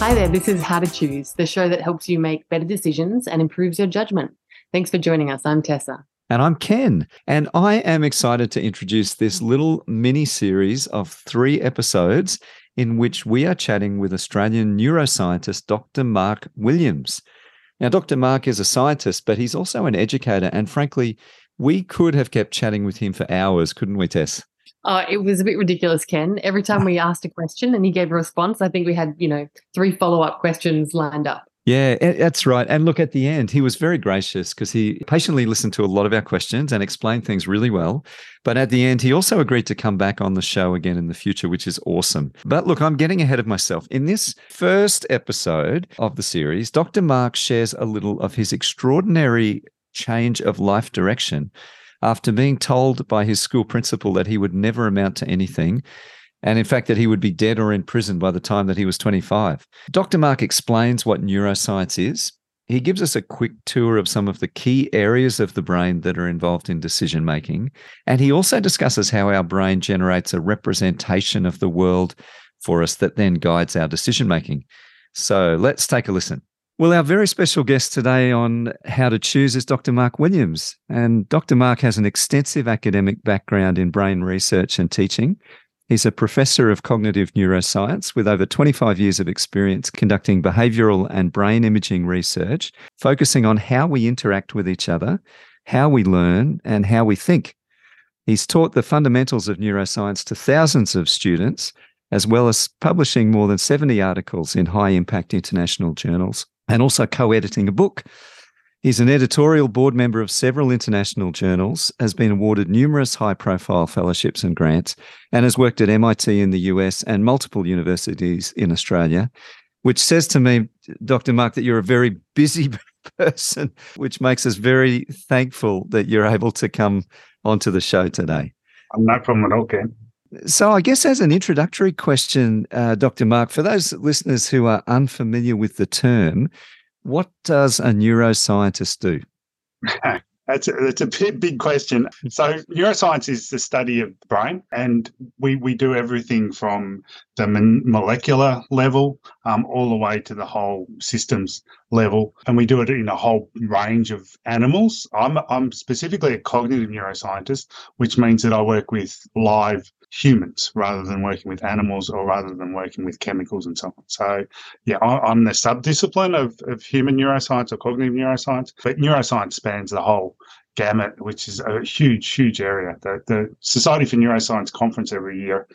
Hi there, this is How to Choose, the show that helps you make better decisions and improves your judgment. Thanks for joining us. I'm Tessa. And I'm Ken. And I am excited to introduce this little mini series of three episodes in which we are chatting with Australian neuroscientist Dr. Mark Williams. Now, Dr. Mark is a scientist, but he's also an educator. And frankly, we could have kept chatting with him for hours, couldn't we, Tess? Uh, it was a bit ridiculous, Ken. Every time we asked a question and he gave a response, I think we had, you know, three follow up questions lined up. Yeah, that's right. And look, at the end, he was very gracious because he patiently listened to a lot of our questions and explained things really well. But at the end, he also agreed to come back on the show again in the future, which is awesome. But look, I'm getting ahead of myself. In this first episode of the series, Dr. Mark shares a little of his extraordinary change of life direction after being told by his school principal that he would never amount to anything. And in fact, that he would be dead or in prison by the time that he was 25. Dr. Mark explains what neuroscience is. He gives us a quick tour of some of the key areas of the brain that are involved in decision making. And he also discusses how our brain generates a representation of the world for us that then guides our decision making. So let's take a listen. Well, our very special guest today on How to Choose is Dr. Mark Williams. And Dr. Mark has an extensive academic background in brain research and teaching. He's a professor of cognitive neuroscience with over 25 years of experience conducting behavioral and brain imaging research, focusing on how we interact with each other, how we learn, and how we think. He's taught the fundamentals of neuroscience to thousands of students, as well as publishing more than 70 articles in high impact international journals and also co editing a book. He's an editorial board member of several international journals, has been awarded numerous high profile fellowships and grants, and has worked at MIT in the US and multiple universities in Australia, which says to me, Dr. Mark, that you're a very busy person, which makes us very thankful that you're able to come onto the show today. I'm not from Ken. So, I guess as an introductory question, uh, Dr. Mark, for those listeners who are unfamiliar with the term, what does a neuroscientist do? That's a, that's a big, question. So, neuroscience is the study of the brain, and we, we do everything from the molecular level um, all the way to the whole systems level. And we do it in a whole range of animals. I'm, I'm specifically a cognitive neuroscientist, which means that I work with live humans rather than working with animals or rather than working with chemicals and so on. So, yeah, I'm the subdiscipline of, of human neuroscience or cognitive neuroscience, but neuroscience spans the whole gamut, which is a huge, huge area. The, the Society for Neuroscience conference every year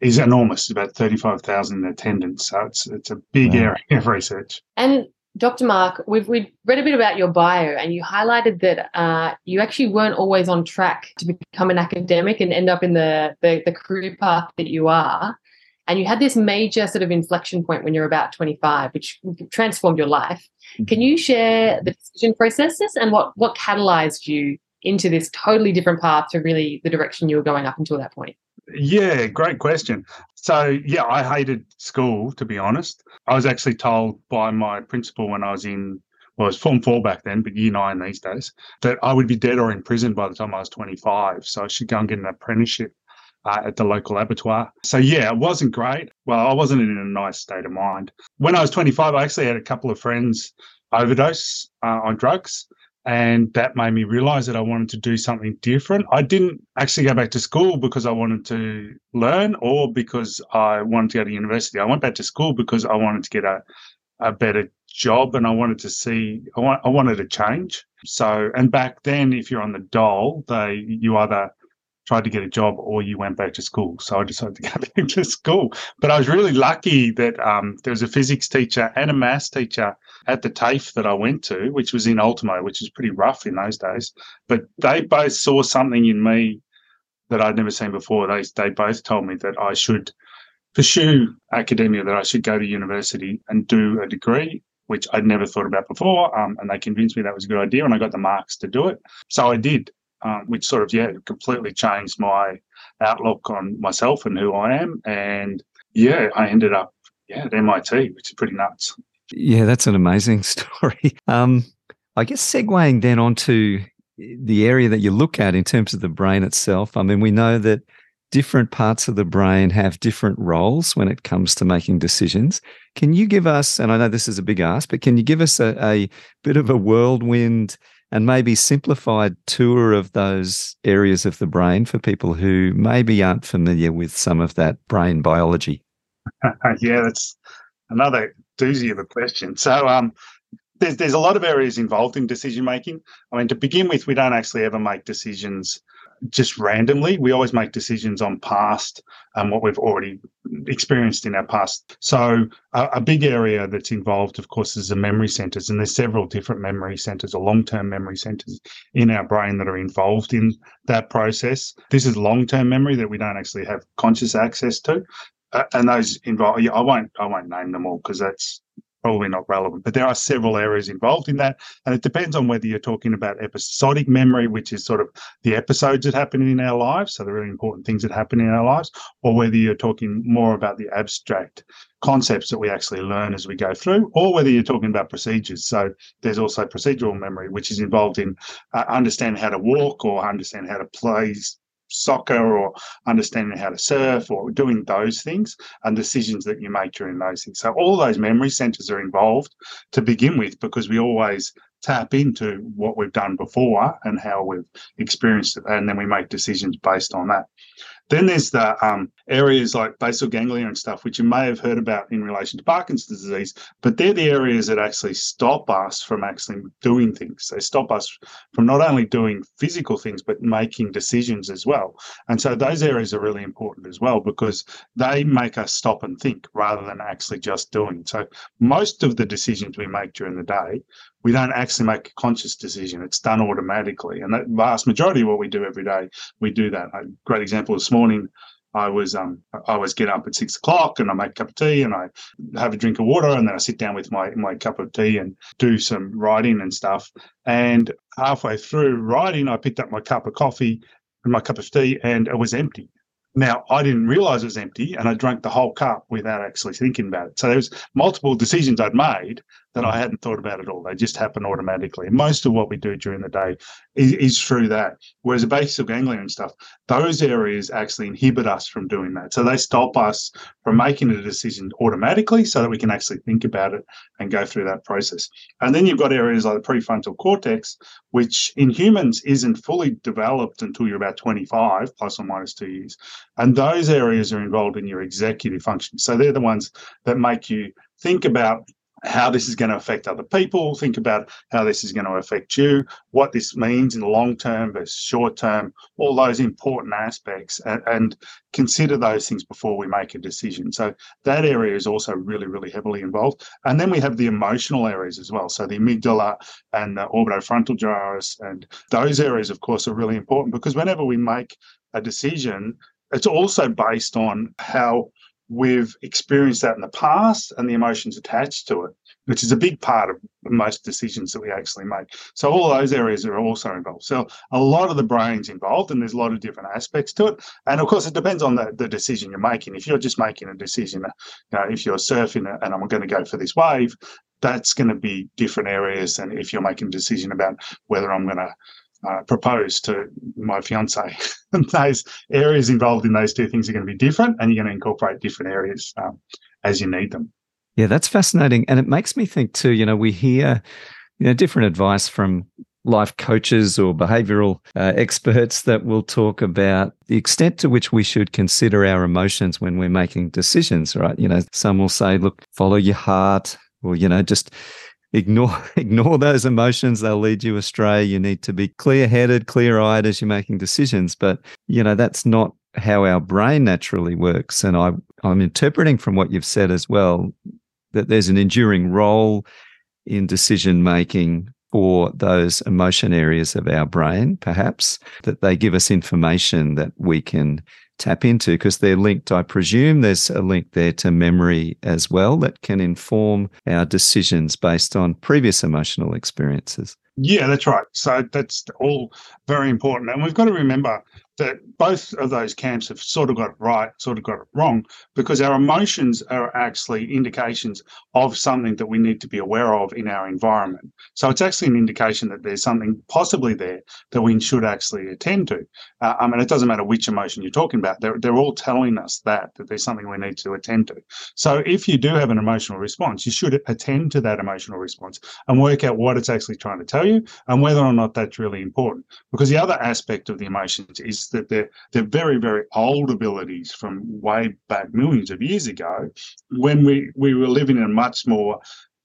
is enormous, about 35,000 attendance. So it's, it's a big area of research. And Dr. Mark, we've, we've read a bit about your bio and you highlighted that uh, you actually weren't always on track to become an academic and end up in the, the, the career path that you are. And you had this major sort of inflection point when you're about 25, which transformed your life. Mm-hmm. Can you share the decision processes and what, what catalyzed you into this totally different path to really the direction you were going up until that point? Yeah, great question. So, yeah, I hated school, to be honest. I was actually told by my principal when I was in, well, it was Form 4 back then, but year nine these days, that I would be dead or in prison by the time I was 25. So I should go and get an apprenticeship uh, at the local abattoir. So, yeah, it wasn't great. Well, I wasn't in a nice state of mind. When I was 25, I actually had a couple of friends overdose uh, on drugs and that made me realize that I wanted to do something different. I didn't actually go back to school because I wanted to learn or because I wanted to go to university. I went back to school because I wanted to get a, a better job and I wanted to see, I, want, I wanted to change. So, and back then, if you're on the dole, they, you either tried to get a job or you went back to school. So I decided to go back to school. But I was really lucky that um, there was a physics teacher and a maths teacher at the TAFE that I went to, which was in Ultimo, which is pretty rough in those days. But they both saw something in me that I'd never seen before. They they both told me that I should pursue academia, that I should go to university and do a degree, which I'd never thought about before. Um, and they convinced me that was a good idea, and I got the marks to do it. So I did, um, which sort of yeah completely changed my outlook on myself and who I am. And yeah, I ended up yeah at MIT, which is pretty nuts. Yeah, that's an amazing story. Um, I guess segueing then onto the area that you look at in terms of the brain itself. I mean, we know that different parts of the brain have different roles when it comes to making decisions. Can you give us, and I know this is a big ask, but can you give us a, a bit of a whirlwind and maybe simplified tour of those areas of the brain for people who maybe aren't familiar with some of that brain biology? yeah, that's another doozy of a question. So, um, there's there's a lot of areas involved in decision making. I mean, to begin with, we don't actually ever make decisions just randomly. We always make decisions on past and um, what we've already experienced in our past. So a, a, big area that's involved, of course, is the memory centers, and there's several different memory centers or long-term memory centers in our brain that are involved in that process. This is long-term memory that we don't actually have conscious access to. Uh, and those involve, I won't, I won't name them all because that's probably not relevant, but there are several areas involved in that. And it depends on whether you're talking about episodic memory, which is sort of the episodes that happen in our lives, so the really important things that happen in our lives, or whether you're talking more about the abstract concepts that we actually learn as we go through, or whether you're talking about procedures. So there's also procedural memory, which is involved in uh, understanding how to walk or understand how to play soccer or understanding how to surf or doing those things and decisions that you make during those things. So all those memory centers are involved to begin with because we always tap into what we've done before and how we've experienced it and then we make decisions based on that. Then there's the um, areas like basal ganglia and stuff, which you may have heard about in relation to Parkinson's disease, but they're the areas that actually stop us from actually doing things. They stop us from not only doing physical things, but making decisions as well. And so those areas are really important as well because they make us stop and think rather than actually just doing. So most of the decisions we make during the day we don't actually make a conscious decision. It's done automatically. And that vast majority of what we do every day, we do that. A great example this morning, I was um I was get up at six o'clock and I make a cup of tea and I have a drink of water and then I sit down with my my cup of tea and do some writing and stuff. And halfway through writing, I picked up my cup of coffee and my cup of tea and it was empty. Now, I didn't realize it was empty and I drank the whole cup without actually thinking about it. So there was multiple decisions I'd made that I hadn't thought about at all. They just happen automatically. And most of what we do during the day is, is through that. Whereas the basal ganglia and stuff, those areas actually inhibit us from doing that. So they stop us from making a decision automatically so that we can actually think about it and go through that process. And then you've got areas like the prefrontal cortex, which in humans isn't fully developed until you're about 25, plus or minus two years. And those areas are involved in your executive function. So they're the ones that make you think about how this is going to affect other people, think about how this is going to affect you, what this means in the long term versus short term, all those important aspects, and, and, consider those things before we make a decision. So that area is also really, really heavily involved. And then we have the emotional areas as well. So the amygdala and the orbitofrontal gyrus, and those areas, of course, are really important because whenever we make a decision, it's also based on how we've experienced that in the past and the emotions attached to it, which is a big part of most decisions that we actually make. So all those areas are also involved. So a lot of the brain's involved and there's a lot of different aspects to it. And of course, it depends on the, the decision you're making. If you're just making a decision, you know, if you're surfing and I'm going to go for this wave, that's going to be different areas than if you're making a decision about whether I'm going to uh, propose to my fiance. those areas involved in those two things are going to be different, and you're going to incorporate different areas um, as you need them. Yeah, that's fascinating, and it makes me think too. You know, we hear you know different advice from life coaches or behavioral uh, experts that will talk about the extent to which we should consider our emotions when we're making decisions right you know some will say look follow your heart or you know just ignore ignore those emotions they'll lead you astray. You need to be clear-headed clear-eyed as you're making decisions. But you know that's not how our brain naturally works. And i i'm interpreting from what you've said as well that there's an enduring role in decision making for those emotion areas of our brain perhaps that they give us information that we can tap into because they're linked. I presume there's a link there to memory as well that can inform our decisions based on previous emotional experiences. Yeah, that's right. So that's all very important. And we've got to remember that both of those camps have sort of got it right, sort of got it wrong, because our emotions are actually indications of something that we need to be aware of in our environment. So it's actually an indication that there's something possibly there that we should actually attend to. Uh, I mean, it doesn't matter which emotion you're talking about; they're they're all telling us that that there's something we need to attend to. So if you do have an emotional response, you should attend to that emotional response and work out what it's actually trying to tell you and whether or not that's really important. Because the other aspect of the emotions is that they're they're very very old abilities from way back millions of years ago, when we we were living in a much more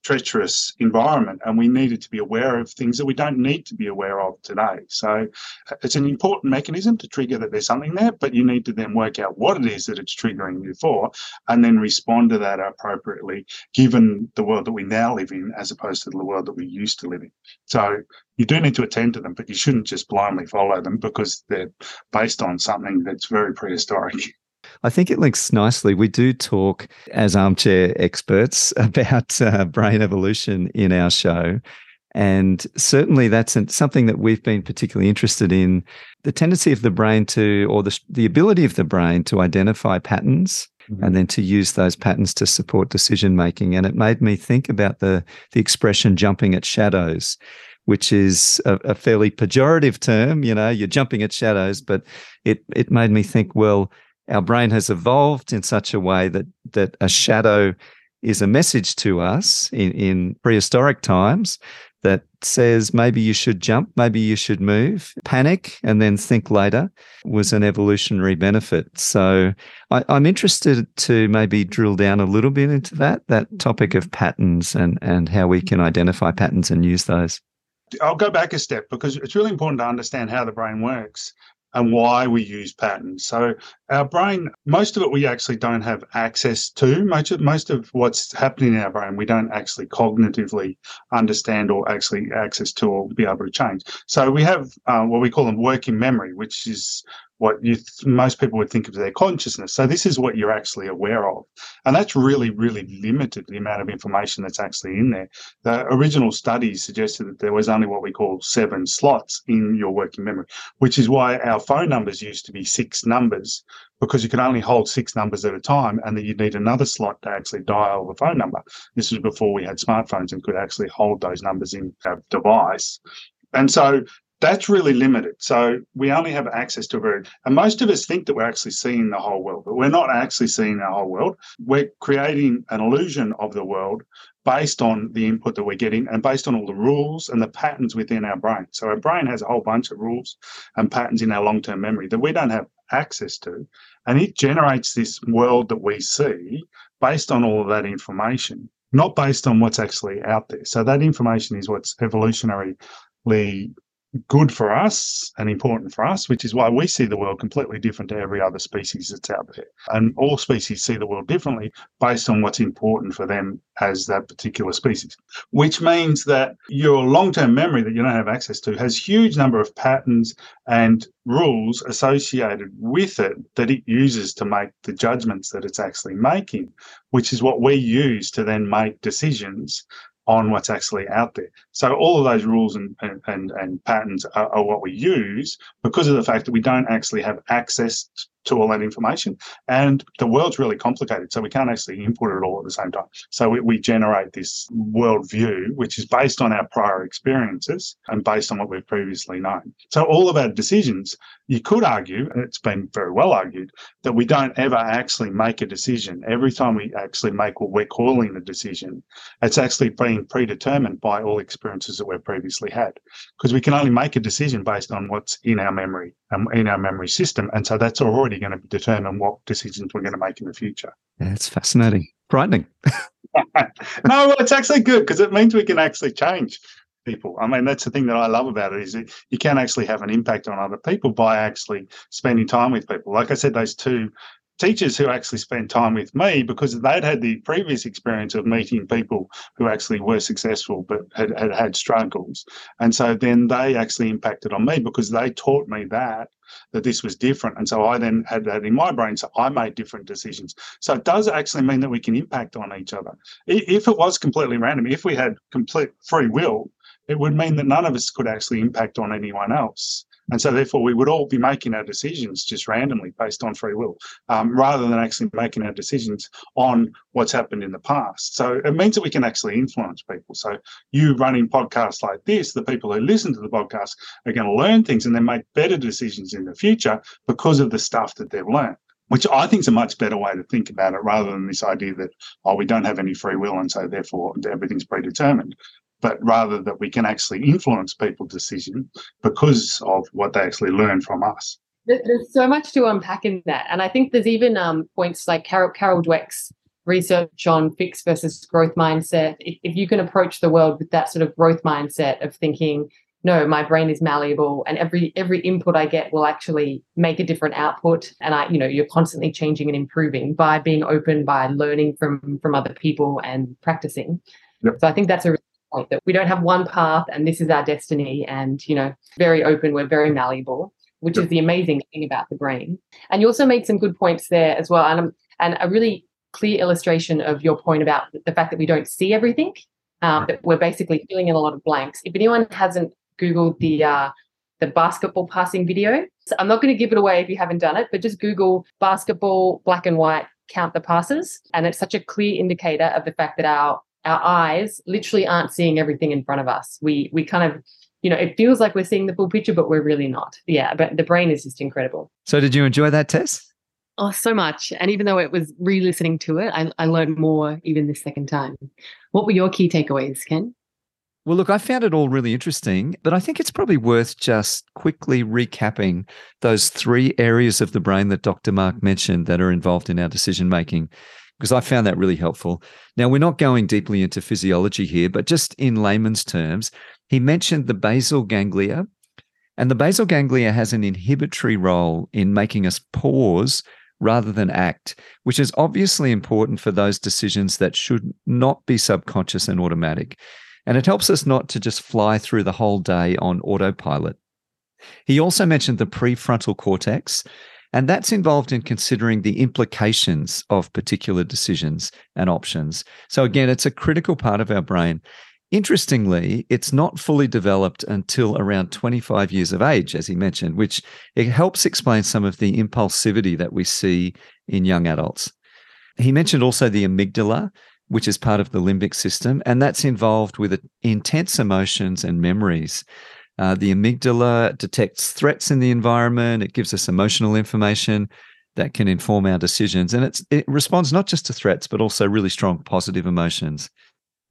treacherous environment and we needed to be aware of things that we don't need to be aware of today. So uh, it's an important mechanism to trigger that there's something there but you need to then work out what it is that it's triggering you for and then respond to that appropriately given the world that we now live in as opposed to the world that we used to live in. So you do need to attend to them but you shouldn't just blindly follow them because they're based on something that's very prehistoric I think it links nicely. We do talk as armchair experts about uh, brain evolution in our show. And certainly that's something that we've been particularly interested in the tendency of the brain to, or the, the ability of the brain to identify patterns mm-hmm. and then to use those patterns to support decision making. And it made me think about the, the expression jumping at shadows, which is a, a fairly pejorative term. You know, you're jumping at shadows, but it, it made me think, well, our brain has evolved in such a way that that a shadow is a message to us in, in prehistoric times that says maybe you should jump, maybe you should move, panic, and then think later was an evolutionary benefit. So I, am interested to maybe drill down a little bit into that, that topic of patterns and, and how we can identify patterns and use those. I'll go back a step because it's really important to understand how the brain works and why we use patterns. So our brain, most of it we actually don't have access to. Most of, most of what's happening in our brain, we don't actually cognitively understand or actually access to or be able to change. So we have uh, what we call them working memory, which is what you most people would think of their consciousness. So this is what you're actually aware of, and that's really really limited the amount of information that's actually in there. The original studies suggested that there was only what we call seven slots in your working memory, which is why our phone numbers used to be six numbers because you could only hold six numbers at a time and then you'd need another slot to actually dial the phone number. This was before we had smartphones and could actually hold those numbers in a device. And so that's really limited. So we only have access to a very, and most of us think that we're actually seeing the whole world, but we're not actually seeing the whole world. We're creating an illusion of the world based on the input that we're getting and based on all the rules and the patterns within our brain. So our brain has a whole bunch of rules and patterns in our long term memory that we don't have access to. And it generates this world that we see based on all of that information, not based on what's actually out there. So that information is what's evolutionarily good for us and important for us, which is why we see the world completely different to every other species that's out there. And all species see the world differently based on what's important for them as that particular species, which means that your long term memory that you don't have access to has huge number of patterns and rules associated with it that it uses to make the judgments that it's actually making, which is what we use to then make decisions on what's actually out there. So all of those rules and and, and patterns are, are, what we use because of the fact that we don't actually have access to all that information. And the world's really complicated, so we can't actually input it all at the same time. So we, we generate this world view, which is based on our prior experiences and based on what we've previously known. So all of our decisions, you could argue, and it's been very well argued, that we don't ever actually make a decision. Every time we actually make what we're calling a decision, it's actually being predetermined by all experiences that we've previously had. Because we can only make a decision based on what's in our memory and in our memory system. And so that's already going to determine what decisions we're going to make in the future. Yeah, it's fascinating, frightening. no, well, it's actually good because it means we can actually change people. I mean, that's the thing that I love about it is that you can actually have an impact on other people by actually spending time with people. Like I said, those two teachers who actually spent time with me because they'd had the previous experience of meeting people who actually were successful but had, had had struggles. And so then they actually impacted on me because they taught me that that this was different. And so i then had that in my brain so i made different decisions. So it does actually mean that we can impact on each other. If it was completely random if we had complete free will it would mean that none of us could actually impact on anyone else And so, therefore, we would all be making our decisions just randomly based on free will, um, rather than actually making our decisions on what's happened in the past. So, it means that we can actually influence people. So, you running podcasts like this, the people who listen to the podcast are going to learn things and then make better decisions in the future because of the stuff that they've learned which I think is a much better way to think about it rather than this idea that, oh, we don't have any free will and so therefore everything's predetermined but rather that we can actually influence people's decision because of what they actually learn from us. There's so much to unpack in that. And I think there's even um, points like Carol, Carol Dweck's research on fixed versus growth mindset. If, if you can approach the world with that sort of growth mindset of thinking, no, my brain is malleable and every every input I get will actually make a different output. And I, you know, you're constantly changing and improving by being open, by learning from from other people and practicing. Yep. So I think that's a that we don't have one path and this is our destiny and you know very open we're very malleable which is the amazing thing about the brain. And you also made some good points there as well and, and a really clear illustration of your point about the fact that we don't see everything um, that we're basically filling in a lot of blanks. If anyone hasn't googled the uh, the basketball passing video so i'm not going to give it away if you haven't done it but just google basketball black and white count the passes and it's such a clear indicator of the fact that our our eyes literally aren't seeing everything in front of us. We we kind of you know, it feels like we're seeing the full picture, but we're really not. Yeah, but the brain is just incredible. So, did you enjoy that Tess? Oh, so much. And even though it was re listening to it, I, I learned more even the second time. What were your key takeaways, Ken? Well, look, I found it all really interesting, but I think it's probably worth just quickly recapping those three areas of the brain that Dr. Mark mentioned that are involved in our decision making because I found that really helpful. Now, we're not going deeply into physiology here, but just in layman's terms, he mentioned the basal ganglia. And the basal ganglia has an inhibitory role in making us pause rather than act, which is obviously important for those decisions that should not be subconscious and automatic. And it helps us not to just fly through the whole day on autopilot. He also mentioned the prefrontal cortex, and that's involved in considering the implications of particular decisions and options. So, again, it's a critical part of our brain. Interestingly, it's not fully developed until around 25 years of age, as he mentioned, which it helps explain some of the impulsivity that we see in young adults. He mentioned also the amygdala, which is part of the limbic system, and that's involved with intense emotions and memories. Uh, the amygdala detects threats in the environment. It gives us emotional information that can inform our decisions. And it responds not just to threats, but also really strong positive emotions.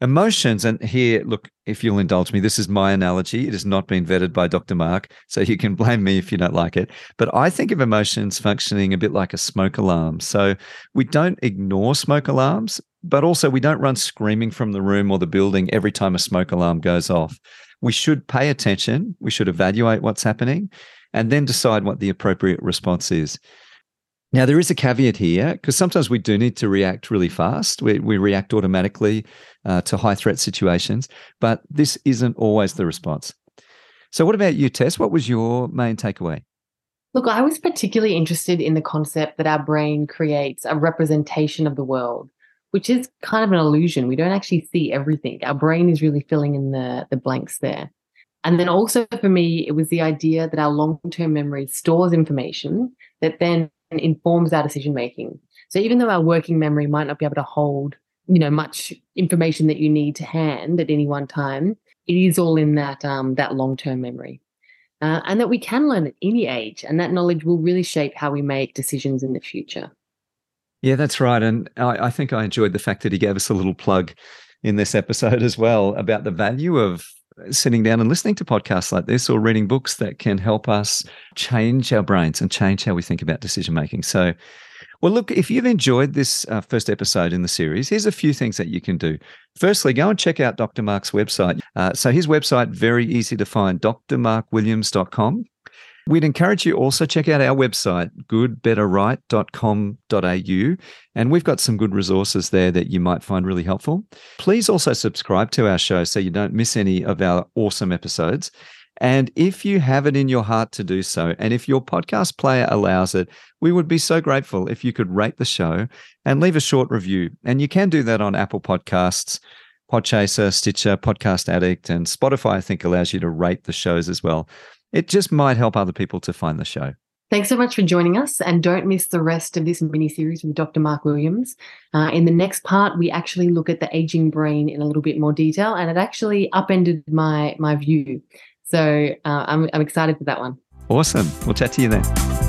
Emotions, and here, look, if you'll indulge me, this is my analogy. It has not been vetted by Dr. Mark, so you can blame me if you don't like it. But I think of emotions functioning a bit like a smoke alarm. So we don't ignore smoke alarms, but also we don't run screaming from the room or the building every time a smoke alarm goes off we should pay attention, we should evaluate what's happening, and then decide what the appropriate response is. Now, there is a caveat here because sometimes we do need to react really fast. We, we react automatically uh, to high threat situations, but this isn't always the response. So, what about you, Tess? What was your main takeaway? Look, I was particularly interested in the concept that our brain creates a representation of the world which is kind of an illusion. We don't actually see everything. Our brain is really filling in the, the blanks there. And then also for me, it was the idea that our long term memory stores information that then informs our decision making. So even though our working memory might not be able to hold, you know, much information that you need to hand at any one time, it is all in that um, that long term memory. Uh, and that we can learn at any age, and that knowledge will really shape how we make decisions in the future. Yeah, that's right. And I, I, think I enjoyed the fact that he gave us a little plug in this episode as well about the value of sitting down and listening to podcasts like this or reading books that can help us change our brains and change how we think about decision making. So, well, look, if you've enjoyed this uh, first episode in the series, here's a few things that you can do. Firstly, go and check out Dr. Mark's website. Uh, so, his website, very easy to find, drmarkwilliams.com. We'd encourage you also check out our website, goodbetterright.com.au, and we've got some good resources there that you might find really helpful. Please also subscribe to our show so you don't miss any of our awesome episodes. And if you have it in your heart to do so, and if your podcast player allows it, we would be so grateful if you could rate the show and leave a short review. And you can do that on Apple Podcasts, Podchaser, Stitcher, Podcast Addict, and Spotify, I think allows you to rate the shows as well. It just might help other people to find the show. Thanks so much for joining us, and don't miss the rest of this mini series with Dr. Mark Williams. Uh, in the next part, we actually look at the aging brain in a little bit more detail, and it actually upended my my view. So uh, I'm I'm excited for that one. Awesome. We'll chat to you then.